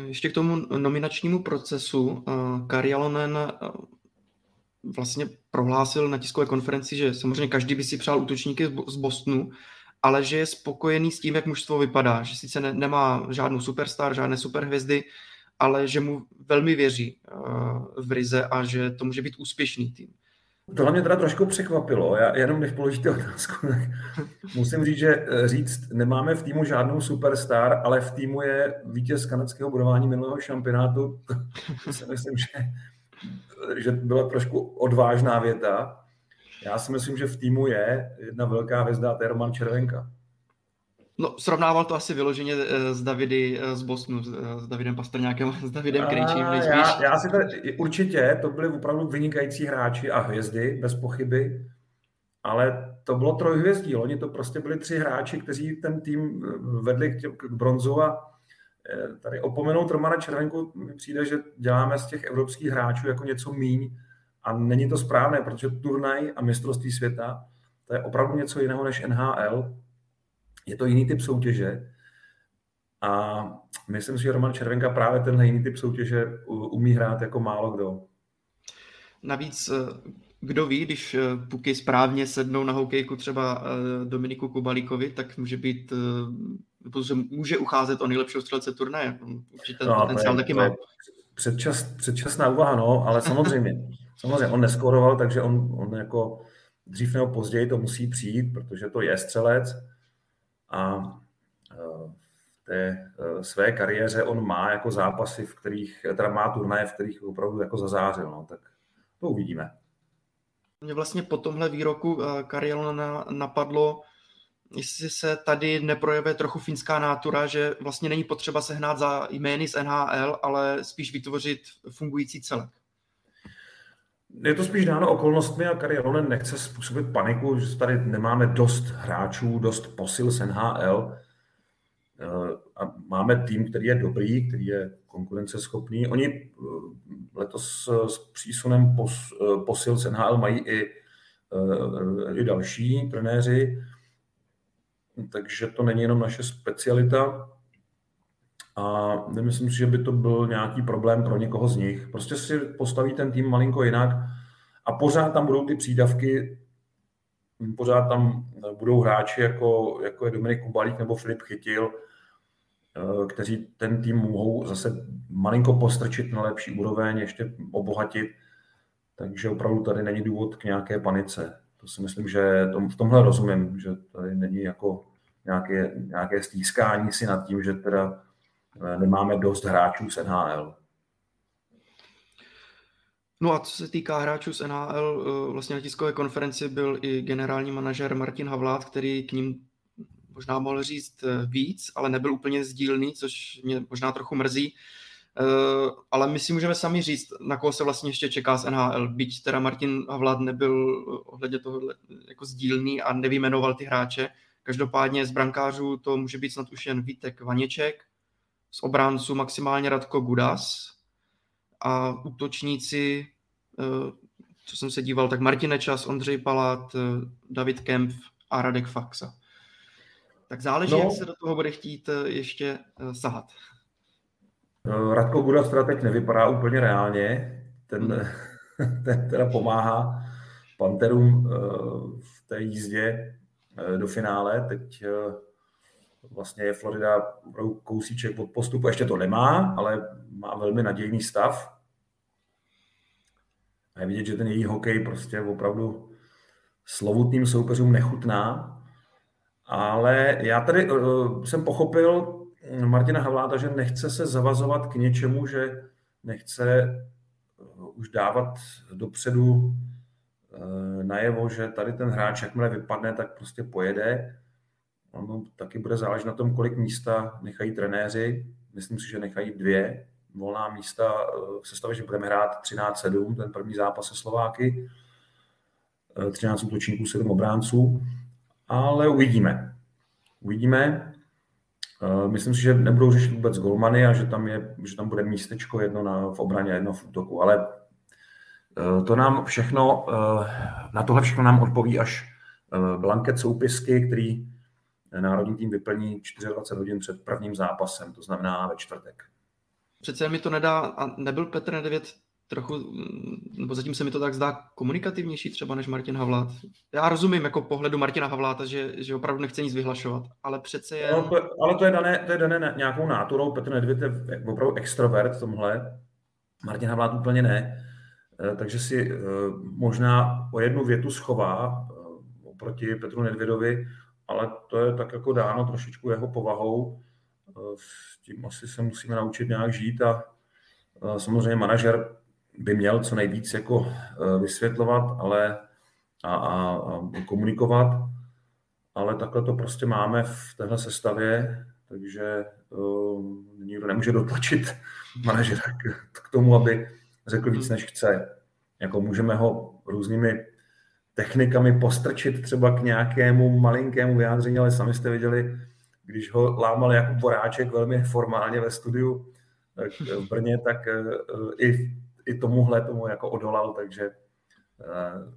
Ještě k tomu nominačnímu procesu. Eh, Kari Alonen eh, vlastně prohlásil na tiskové konferenci, že samozřejmě každý by si přál útočníky z Bostonu, ale že je spokojený s tím, jak mužstvo vypadá, že sice ne, nemá žádnou superstar, žádné superhvězdy, ale že mu velmi věří uh, v Rize a že to může být úspěšný tým. Tohle mě teda trošku překvapilo. Já jenom než položíte otázku, tak musím říct, že eh, říct, nemáme v týmu žádnou superstar, ale v týmu je vítěz kanadského budování minulého šampionátu. To si myslím, že, že byla trošku odvážná věta. Já si myslím, že v týmu je jedna velká hvězda, to je Roman Červenka. No, srovnával to asi vyloženě eh, s Davidy eh, z Bosnu, s Davidem Pastrňákem, s Davidem Krejčím. Já, já si tady, určitě, to byli opravdu vynikající hráči a hvězdy, bez pochyby, ale to bylo trojhvězdí. Oni to prostě byli tři hráči, kteří ten tým eh, vedli k, tě, k bronzu a tady opomenout Romana Červenku mi přijde, že děláme z těch evropských hráčů jako něco míň a není to správné, protože turnaj a mistrovství světa to je opravdu něco jiného než NHL je to jiný typ soutěže a myslím si, že Roman Červenka právě tenhle jiný typ soutěže umí hrát jako málo kdo. Navíc eh, kdo ví, když eh, puky správně sednou na hokejku třeba eh, Dominiku Kubalíkovi, tak může být, může ucházet o nejlepšího střelce turnaje. Určitě ten no, potenciál taky má. Předčas, předčasná úvaha, no, ale samozřejmě. Samozřejmě, on neskoroval, takže on, on jako dřív nebo později to musí přijít, protože to je střelec a e, v té e, své kariéře on má jako zápasy, v kterých, teda má turnaje, v kterých opravdu jako zazářil, no, tak to uvidíme. Mě vlastně po tomhle výroku e, Karielona napadlo, jestli se tady neprojeve trochu finská nátura, že vlastně není potřeba sehnat za jmény z NHL, ale spíš vytvořit fungující celek. Je to spíš dáno okolnostmi a Kari Ronen nechce způsobit paniku, že tady nemáme dost hráčů, dost posil z NHL eh, a máme tým, který je dobrý, který je konkurenceschopný. Oni eh, letos s přísunem pos, eh, posil z NHL mají i, i další trenéři, takže to není jenom naše specialita a nemyslím si, že by to byl nějaký problém pro někoho z nich. Prostě si postaví ten tým malinko jinak a pořád tam budou ty přídavky, pořád tam budou hráči jako, jako je Dominik Kubalík nebo Filip Chytil, eh, kteří ten tým mohou zase malinko postrčit na lepší úroveň, ještě obohatit. Takže opravdu tady není důvod k nějaké panice. To si myslím, že tom, v tomhle rozumím, že tady není jako nějaké, nějaké stýskání si nad tím, že teda Eh, nemáme dost hráčů z NHL. No a co se týká hráčů z NHL, eh, vlastně na tiskové konferenci byl i generální manažer Martin Havlát, který k ním možná mohl říct eh, víc, ale nebyl úplně sdílný, což mě možná trochu mrzí. Ale my si můžeme sami říct, na koho se vlastně ještě čeká z NHL, byť teda Martin Havlát nebyl ohledně toho jako sdílný a nevymenoval ty hráče, Každopádně z brankářů to může být snad už jen Vítek Vaněček, z obránců maximálně Radko Gudas a útočníci, eh, co jsem se díval, tak Martin Nečas, Ondřej Palát, eh, David Kempf a Radek Faxa. Tak záleží, no. jak se do toho bude chtít eh, ještě sahat. Radko Gudas teda teď nevypadá úplně reálně. Ten, hmm. ten teda pomáhá Panterům v té jízdě do finále. Teď vlastně je Florida kousíček od postupu. Ještě to nemá, ale má velmi nadějný stav. A je vidět, že ten její hokej prostě opravdu slovutným soupeřům nechutná. Ale já tady uh, jsem pochopil Martina Havláta, že nechce se zavazovat k něčemu, že nechce uh, už dávat dopředu uh, najevo, že tady ten hráč, jakmile vypadne, tak prostě pojede. Ono taky bude záležet na tom, kolik místa nechají trenéři. Myslím si, že nechají dvě volná místa v sestavě, že budeme hrát 13-7, ten první zápas se Slováky. 13 útočníků, 7 obránců. Ale uvidíme. Uvidíme. Myslím si, že nebudou řešit vůbec golmany a že tam, je, že tam bude místečko jedno na, v obraně, jedno v útoku. Ale eh, to nám všechno, eh, na tohle všechno nám odpoví až eh, blanket soupisky, který národní tým vyplní 24 hodin před prvním zápasem, to znamená ve čtvrtek. Přece mi to nedá, a nebyl Petr Nedevět trochu, nebo zatím se mi to tak zdá komunikativnější třeba než Martin Havlát. Já rozumím jako pohledu Martina Havláta, že, že opravdu nechce nic vyhlašovat, ale přece je... No, to, ale to je dané, to je dané nějakou náturou, Petr Nedvěd je opravdu extrovert v tomhle, Martin Havlát úplně ne, eh, takže si eh, možná o jednu větu schová eh, oproti Petru Nedvědovi, ale to je tak jako dáno trošičku jeho povahou. S tím asi se musíme naučit nějak žít a samozřejmě manažer by měl co nejvíc jako vysvětlovat ale a, a, a komunikovat, ale takhle to prostě máme v téhle sestavě, takže uh, nikdo nemůže dotlačit manažera k, k tomu, aby řekl víc, než chce. Jako můžeme ho různými technikami postrčit třeba k nějakému malinkému vyjádření, ale sami jste viděli, když ho lámal jako Boráček velmi formálně ve studiu v Brně, tak eh, i, i tomuhle tomu jako odolal, takže eh,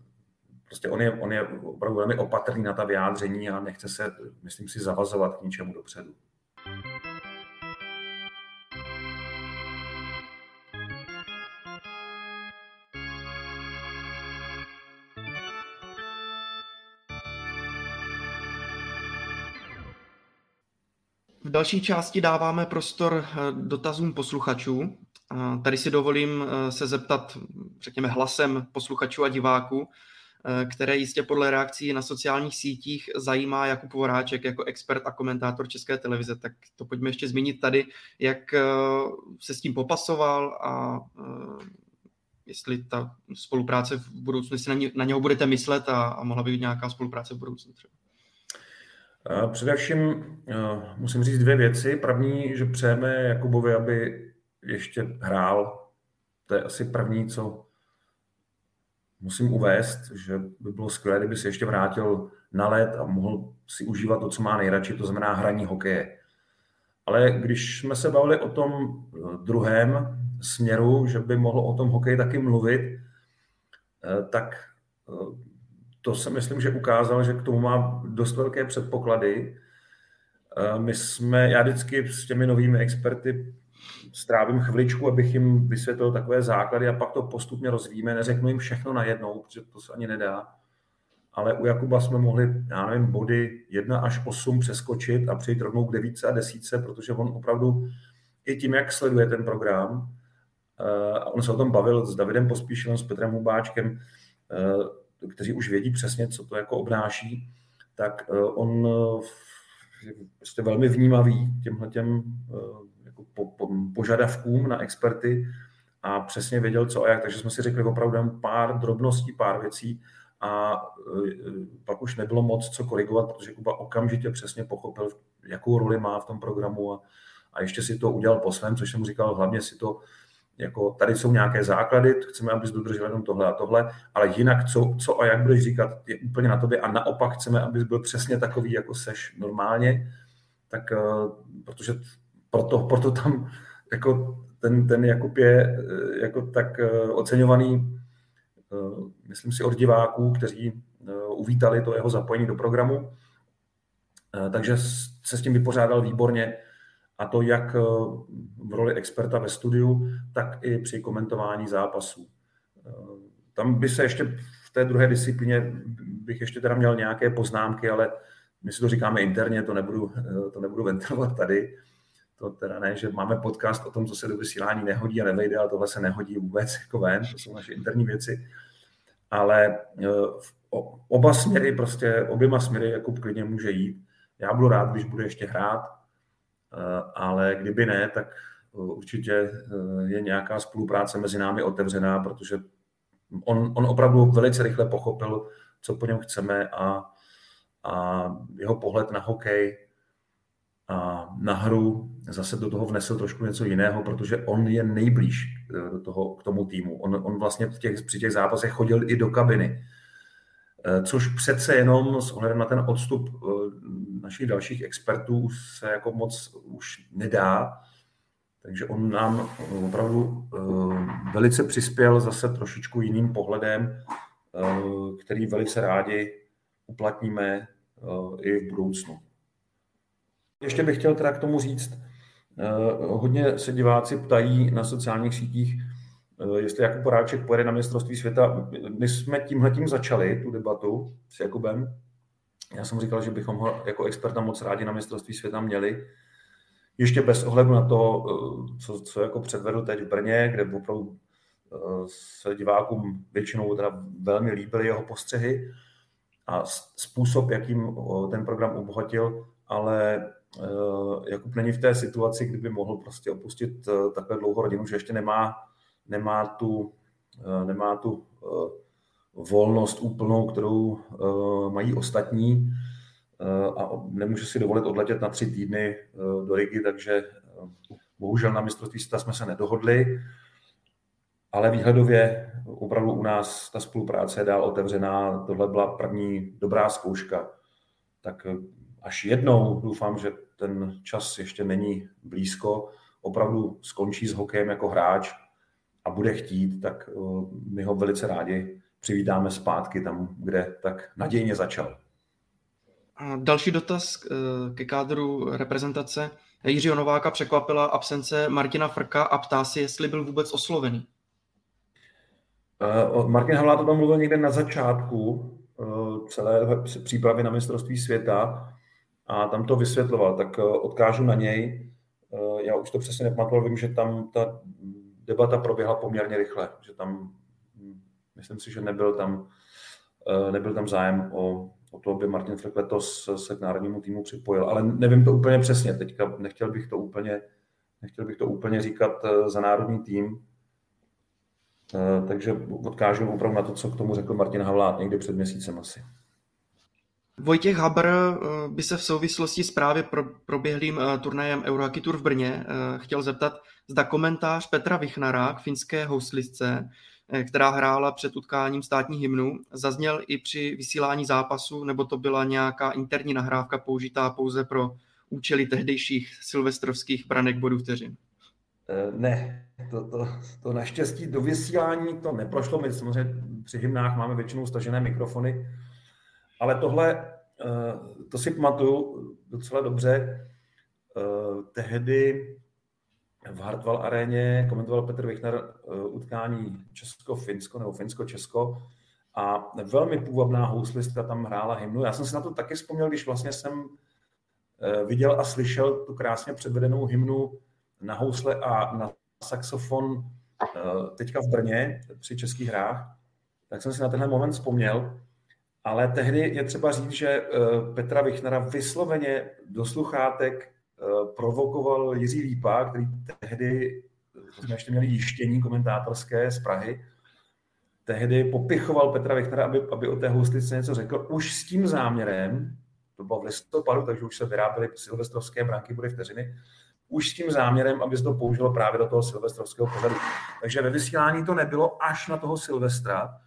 prostě on je, on je opravdu velmi opatrný na ta vyjádření a nechce se, myslím si, zavazovat k ničemu dopředu. Další části dáváme prostor eh, dotazům posluchačů. Tady si dovolím eh, se zeptat, řekněme, hlasem posluchačů a diváků, eh, které jistě podle reakcí na sociálních sítích zajímá Jakub Voráček jako expert a komentátor České televize. Tak to pojďme ještě zmínit tady, jak se s tím popasoval a jestli ta spolupráce v budoucnu, jestli na, ně, na něho budete myslet a, a mohla by být nějaká spolupráce v budoucnu třeba. Eh, především eh, musím říct dvě věci. První, že přejeme Jakubovi, aby ještě hrál. To je asi první, co musím uvést, že by bylo skvělé, kdyby se ještě vrátil na let a mohl si užívat to, co má nejradši, to znamená hraní hokeje. Ale když jsme se bavili o tom eh, druhém směru, že by mohl o tom hokeji taky mluvit, tak to si myslím, že ukázal, že k tomu má dost velké předpoklady. Eh, my jsme, já vždycky s těmi novými experty strávím chviličku, abych jim vysvětlil takové základy a pak to postupně rozvíjíme. Neřeknu jim všechno najednou, protože to se ani nedá. Ale u Jakuba jsme mohli, já nevím, body 1 až 8 přeskočit a přejít rovnou k 9 a 10, protože on opravdu i tím, jak sleduje ten program, eh, on se o tom bavil s Davidem Pospíšilem, s Petrem Hubáčkem, eh, kteří už vědí přesně, co to jako obnáší, tak eh, on je eh, prostě velmi vnímavý těmhle těm eh, jako po, po, požadavkům na experty a přesně věděl, co a jak. Takže jsme si řekli opravdu pár drobností, pár věcí a pak už nebylo moc co korigovat, protože Kuba okamžitě přesně pochopil, jakou roli má v tom programu a, a ještě si to udělal po svém, což jsem říkal, hlavně si to jako tady jsou nějaké základy, chceme, abys dodržel jenom tohle a tohle, ale jinak co, co a jak budeš říkat, je úplně na tobě a naopak chceme, abys byl přesně takový, jako seš normálně, tak eh, protože proto, proto tam jako ten, ten Jakub je eh, jako tak eh, oceňovaný, myslím si, od diváků, kteří uvítali to jeho zapojení do programu. Takže se s tím vypořádal výborně a to jak v roli experta ve studiu, tak i při komentování zápasů. Tam by se ještě v té druhé disciplíně bych ještě teda měl nějaké poznámky, ale my si to říkáme interně, to nebudu, to nebudu ventilovat tady. To teda ne, že máme podcast o tom, co se do vysílání nehodí a nevejde, ale tohle se nehodí vůbec jako ven, to jsou naše interní věci. Ale e, oba směry, prostě oběma směry Jakub klidně může jít. Já budu rád, když bude ještě hrát, ale kdyby ne, tak e, určitě je nějaká spolupráce mezi námi otevřená, protože on, on opravdu velice rychle pochopil, co po něm chceme a a jeho pohled na hokej a na hru zase do toho vnesl trošku něco jiného, protože on je nejblíž eh, do toho, k tomu týmu. On, on vlastně v těch, při těch zápasech chodil i do kabiny, eh, což přece jenom s ohledem na ten odstup eh, našich dalších expertů se jako moc už nedá. Takže on nám opravdu velice přispěl zase trošičku jiným pohledem, který velice rádi uplatníme i v budoucnu. Ještě bych chtěl teda k tomu říct, eh, hodně se diváci ptají na sociálních sítích, eh, jestli Jakub Poráček pojede na mistrovství světa. My jsme tímhletím začali tu debatu s Jakubem. Já jsem říkal, že bychom ho jako experta moc rádi na mistrovství světa měli. Ještě bez ohledu na to, eh, co, co jako předvedl teď v Brně, kde opravdu se divákům většinou teda velmi líbily jeho postřehy a způsob, jakým ten program obohatil, ale eh, Jakub není v té situaci, kdyby mohl prostě opustit eh, takhle dlouho rodinu, že ještě nemá, nemá tu, eh, nemá tu volnost úplnou, kterou mají ostatní a nemůže si dovolit odletět na tři týdny do Rigi, takže bohužel na mistrovství světa jsme se nedohodli ale výhledově opravdu u nás ta spolupráce je dál otevřená. Tohle byla první dobrá zkouška. Tak eh, až jednou doufám, že ten čas ještě není blízko, opravdu skončí s hokejem jako hráč a bude chtít, tak eh, my ho velice rádi přivítáme zpátky tam, kde tak nadějně začal. A další dotaz eh, ke kádru reprezentace. Jiřího Nováka překvapila absence Martina Frka a ptá si, jestli byl vůbec oslovený. Uh, Martin Havlát o tom mluvil někde na začátku uh, celé přípravy na mistrovství světa a tam to vysvětloval, tak uh, odkážu na něj. Já už to přesně nepamatoval, vím, že tam ta debata proběhla poměrně rychle, že tam, hm, myslím si, že nebyl tam, nebyl tam zájem o, o to, aby Martin Frk letos se k národnímu týmu připojil, ale nevím to úplně přesně, teďka nechtěl bych to úplně, nechtěl bych to úplně říkat za národní tým, Eh, takže odkážu opravdu na to, co k tomu řekl Martin Havlát někdy před měsícem asi. Vojtěch Habr eh, by se v souvislosti s právě proběhlým eh, turnajem Eurohockey Tour v Brně chtěl zeptat, zda komentář Petra Vichnara k finské houslistce, která hrála před utkáním státní hymnu, zazněl i při vysílání zápasu, nebo to byla nějaká interní nahrávka použitá pouze pro účely tehdejších silvestrovských branek bodů vteřin. Eh, ne, to, to, to naštěstí do vysílání to neprošlo. My samozřejmě při hymnách máme většinou stažené mikrofony, ale tohle, eh, to si pamatuju docela dobře. Eh, tehdy v Hartwall aréně komentoval Petr Vichner utkání Česko-Finsko nebo Finsko-Česko a velmi půvabná houslistka tam hrála hymnu. Já jsem si na to taky vzpomněl, když vlastně jsem viděl a slyšel tu krásně předvedenou hymnu na housle a na saxofon eh, teďka v Brně při českých hrách, tak jsem si na tenhle moment vzpomněl. Ale tehdy je třeba říct, že eh, Petra Vichnera vysloveně do sluchátek eh, provokoval Jiří Lípa, který tehdy, to jsme ještě měli jištění komentátorské z Prahy, tehdy popichoval Petra Vichnera, aby, aby o té houslice něco řekl, už s tím záměrem, to bylo v listopadu, takže už se vyráběly silvestrovské branky, bude vteřiny, už s tím záměrem, aby se to použilo právě do toho silvestrovského pořadu. Takže ve vysílání to nebylo až na toho Silvestra,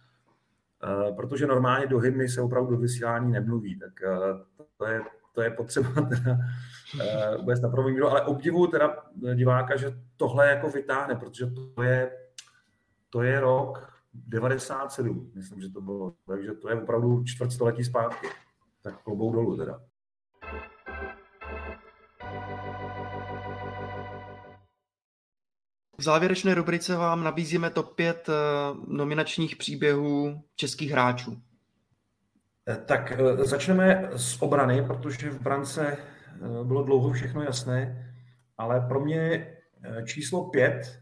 protože normálně do hymny se opravdu do vysílání nemluví, tak eh, to je, to je potřeba teda vůbec na první ale obdivuju teda diváka, že tohle jako vytáhne, protože to je, to je rok 97, myslím, že to bylo, takže to je opravdu čtvrtstoletí zpátky. Tak klobou dolů teda. V závěrečné rubrice vám nabízíme top 5 eh, nominačních příběhů českých hráčů. Eh, tak eh, začneme z obrany, protože v brance bylo dlouho všechno jasné, ale pro mě číslo 5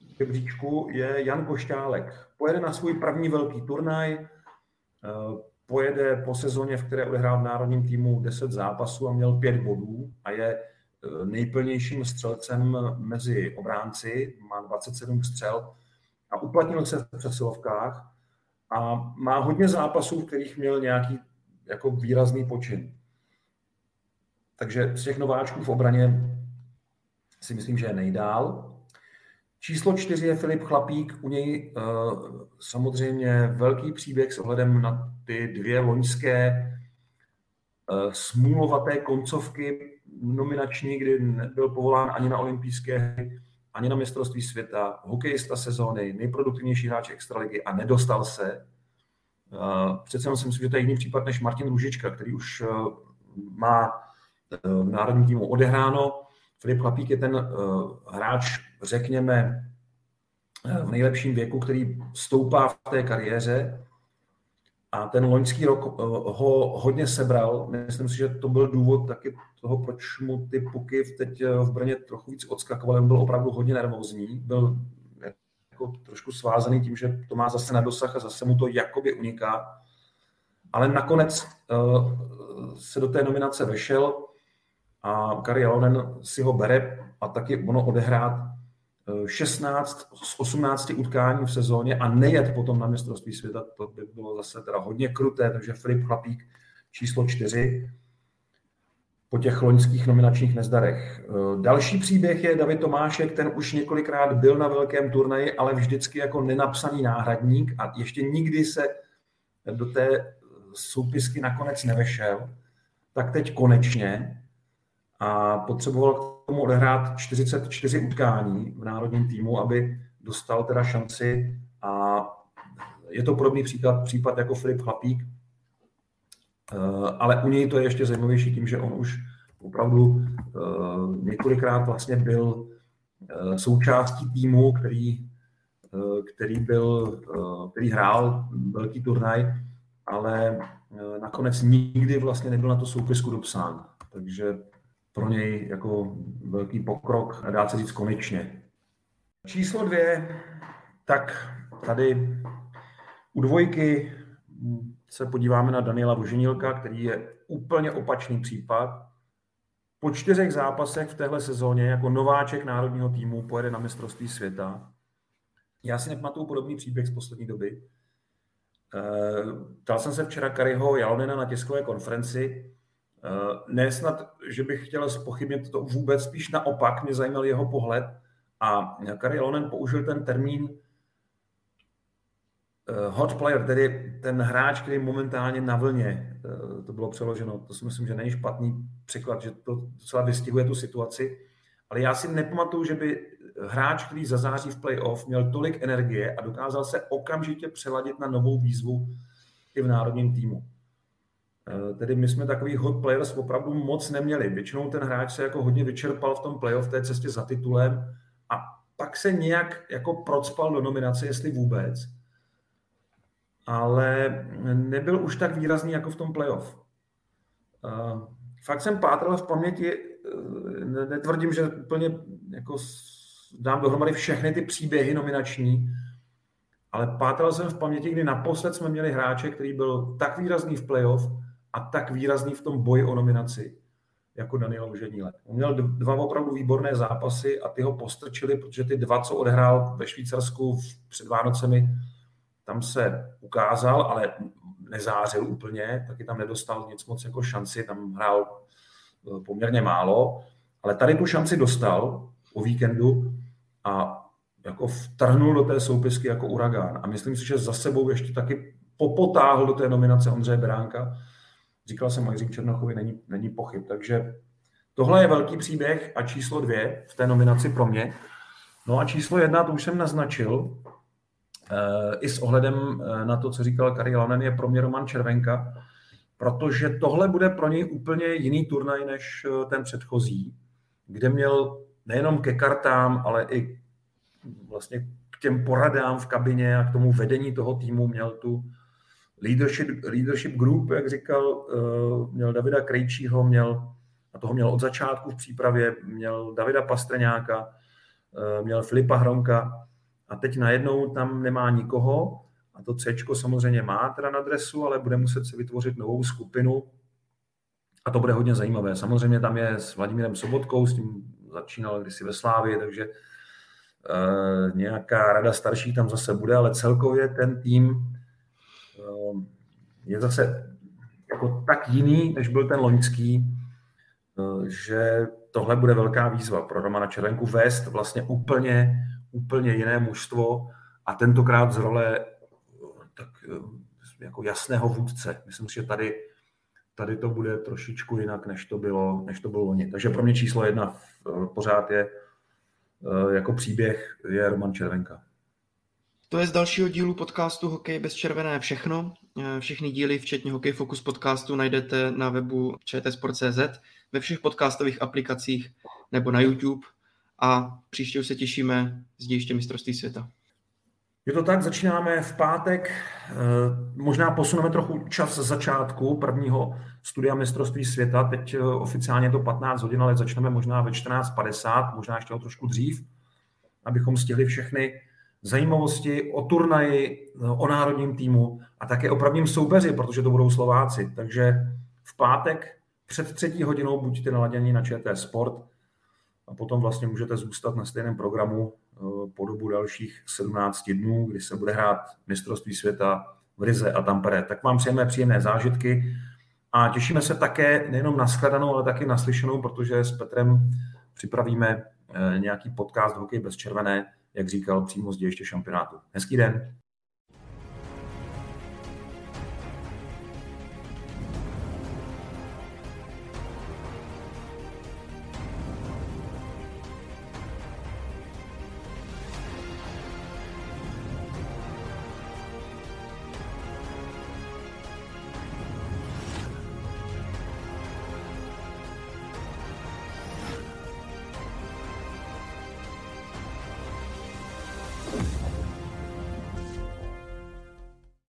v žebříčku je Jan Košťálek. Pojede na svůj první velký turnaj, pojede po sezóně, v které odehrál v národním týmu 10 zápasů a měl 5 bodů a je nejplnějším střelcem mezi obránci, má 27 střel a uplatnil se v přesilovkách a má hodně zápasů, v kterých měl nějaký jako výrazný počin. Takže z těch nováčků v obraně si myslím, že je nejdál. Číslo čtyři je Filip Chlapík, u něj uh, samozřejmě velký příběh s ohledem na ty dvě loňské uh, smůlovaté koncovky nominační, kdy nebyl povolán ani na olympijské hry, ani na mistrovství světa, hokejista sezóny, nejproduktivnější hráč extraligy a nedostal se. Přece jenom si myslím, že to je jiný případ než Martin Ružička, který už e, má e, v národním týmu odehráno. Filip Chlapík je ten hráč, řekněme, v nejlepším věku, který stoupá v té kariéře a ten loňský rok eh, ho hodně sebral. Myslím si, že to byl důvod taky toho, proč mu ty puky teď eh, v Brně trochu víc odskakovaly. On byl opravdu hodně nervózní. Byl jako trošku svázaný tím, že to má zase na dosah a zase mu to jakoby uniká. Ale nakonec uh, se do té nominace vešel a Kari Jalonen si ho bere a taky ono odehrát 16 z 18 utkání v sezóně a nejet potom na mistrovství světa, to by bylo zase teda hodně kruté, takže Filip Chlapík číslo 4 po těch loňských nominačních nezdarech. Další příběh je David Tomášek, ten už několikrát byl na velkém turnaji, ale vždycky jako nenapsaný náhradník a ještě nikdy se do té soupisky nakonec nevešel. Tak teď konečně a potřeboval k tomu odehrát 44 utkání v národním týmu, aby dostal teda šanci a je to podobný příklad, případ jako Filip Chlapík, eh, ale u něj to je ještě zajímavější tím, že on už opravdu eh, několikrát vlastně byl eh, součástí týmu, který, který, byl, který hrál velký turnaj, ale nakonec nikdy vlastně nebyl na to soupisku dopsán. Takže pro něj jako velký pokrok a dá se říct konečně. Číslo dvě, tak tady u dvojky se podíváme na Daniela Voženilka, který je úplně opačný případ. Po čtyřech zápasech v téhle sezóně jako nováček národního týmu pojede na mistrovství světa. Já si nepamatuju podobný příběh z poslední doby. Eh, ptal jsem se včera Kariho Jalonena na tiskové konferenci, ne snad, že bych chtěl spochybnit to vůbec, spíš naopak, mě zajímal jeho pohled. A Kari Lonen použil ten termín eh, hot player, tedy ten hráč, který momentálně na vlně, eh, to bylo přeloženo, to si myslím, že není špatný překlad, že to docela vystihuje tu situaci, ale já si nepamatuju, že by hráč, který zazáří v playoff, měl tolik energie a dokázal se okamžitě přeladit na novou výzvu i v národním týmu. Eh, tedy my jsme takový hot players opravdu moc neměli. Většinou ten hráč se jako hodně vyčerpal v tom playoff, té cestě za titulem a pak se nějak jako procpal do nominace, jestli vůbec. Ale nebyl už tak výrazný jako v tom playoff. Eh, fakt jsem pátral v paměti, eh, netvrdím, že úplně jako dám dohromady všechny ty příběhy nominační, ale pátral jsem v paměti, kdy naposled jsme měli hráče, který byl tak výrazný v playoff, a tak výrazný v tom boji o nominaci jako Daniel Luženílek. On měl dva opravdu výborné zápasy a ty ho postrčili, protože ty dva, co odehrál ve Švýcarsku před Vánocemi, tam se ukázal, ale nezářil úplně, taky tam nedostal nic moc jako šanci, tam hrál eh, poměrně málo, Ale tady tu šanci dostal o víkendu a jako vtrhnul do té soupisky jako uragán. A myslím si, že za sebou ještě taky popotáhl do té nominace Ondřeje Beránka. Říkal jsem Majřík Černochovi, není, není pochyb. Takže tohle je velký příběh a číslo dvě v té nominaci pro mě. No a číslo jedna, to už jsem naznačil, e, i s ohledem eh, na to, co říkal Kari Lanen, je pro mě Roman Červenka, protože tohle bude pro něj úplně jiný turnaj než eh, ten předchozí, kde měl nejenom ke kartám, ale i vlastně k těm poradám v kabině a k tomu vedení toho týmu měl tu leadership, leadership group, jak říkal, měl Davida Krejčího, měl, a toho měl od začátku v přípravě, měl Davida Pastrňáka, Eh, měl Filipa Hronka a teď najednou tam nemá nikoho a to C samozřejmě má teda na dresu, ale bude muset si vytvořit novou skupinu a to bude hodně zajímavé. Samozřejmě tam je s Vladimírem Sobotkou, s tím začínal kdysi ve Slávě, takže uh, nějaká rada starší tam zase bude, ale celkově ten tým je zase jako tak jiný, než byl ten loňský, uh, že tohle bude velká výzva pro Romana Červenku vést vlastně úplně, úplně jiné mužstvo a tentokrát z role tak jako jasného vůdce. Myslím si, že tady, tady to bude trošičku jinak, než to bylo, než to bylo loni. Takže pro mě číslo jedna pořád je eh, jako příběh je Roman Červenka. To je z dalšího dílu podcastu Hokej bez červené všechno. Eh, všechny díly, včetně Hokej Focus podcastu, najdete na webu čtsport.cz, ve všech podcastových aplikacích nebo na YouTube a příště už se těšíme z dějiště mistrovství světa. Je to tak, začínáme v pátek, eh, možná posuneme trochu čas začátku prvního studia mistrovství světa, teď eh, oficiálně je to 15 hodin, ale začneme možná ve 14.50, možná ještě o trošku dřív, abychom stihli všechny zajímavosti o turnaji, o národním týmu a také o prvním soupeři, protože to budou Slováci. Takže v pátek před třetí hodinou buďte naladěni na ČT Sport a potom vlastně můžete zůstat na stejném programu eh, po dobu dalších 17 dnů, kdy se bude hrát mistrovství světa v Rize a Tampere. Tak vám přejeme příjemné zážitky a těšíme se také nejenom na shledanou, ale taky na slyšenou, protože s Petrem připravíme eh, nějaký podcast Hokej bez červené, jak říkal, přímo z dějiště šampionátu. Hezký den.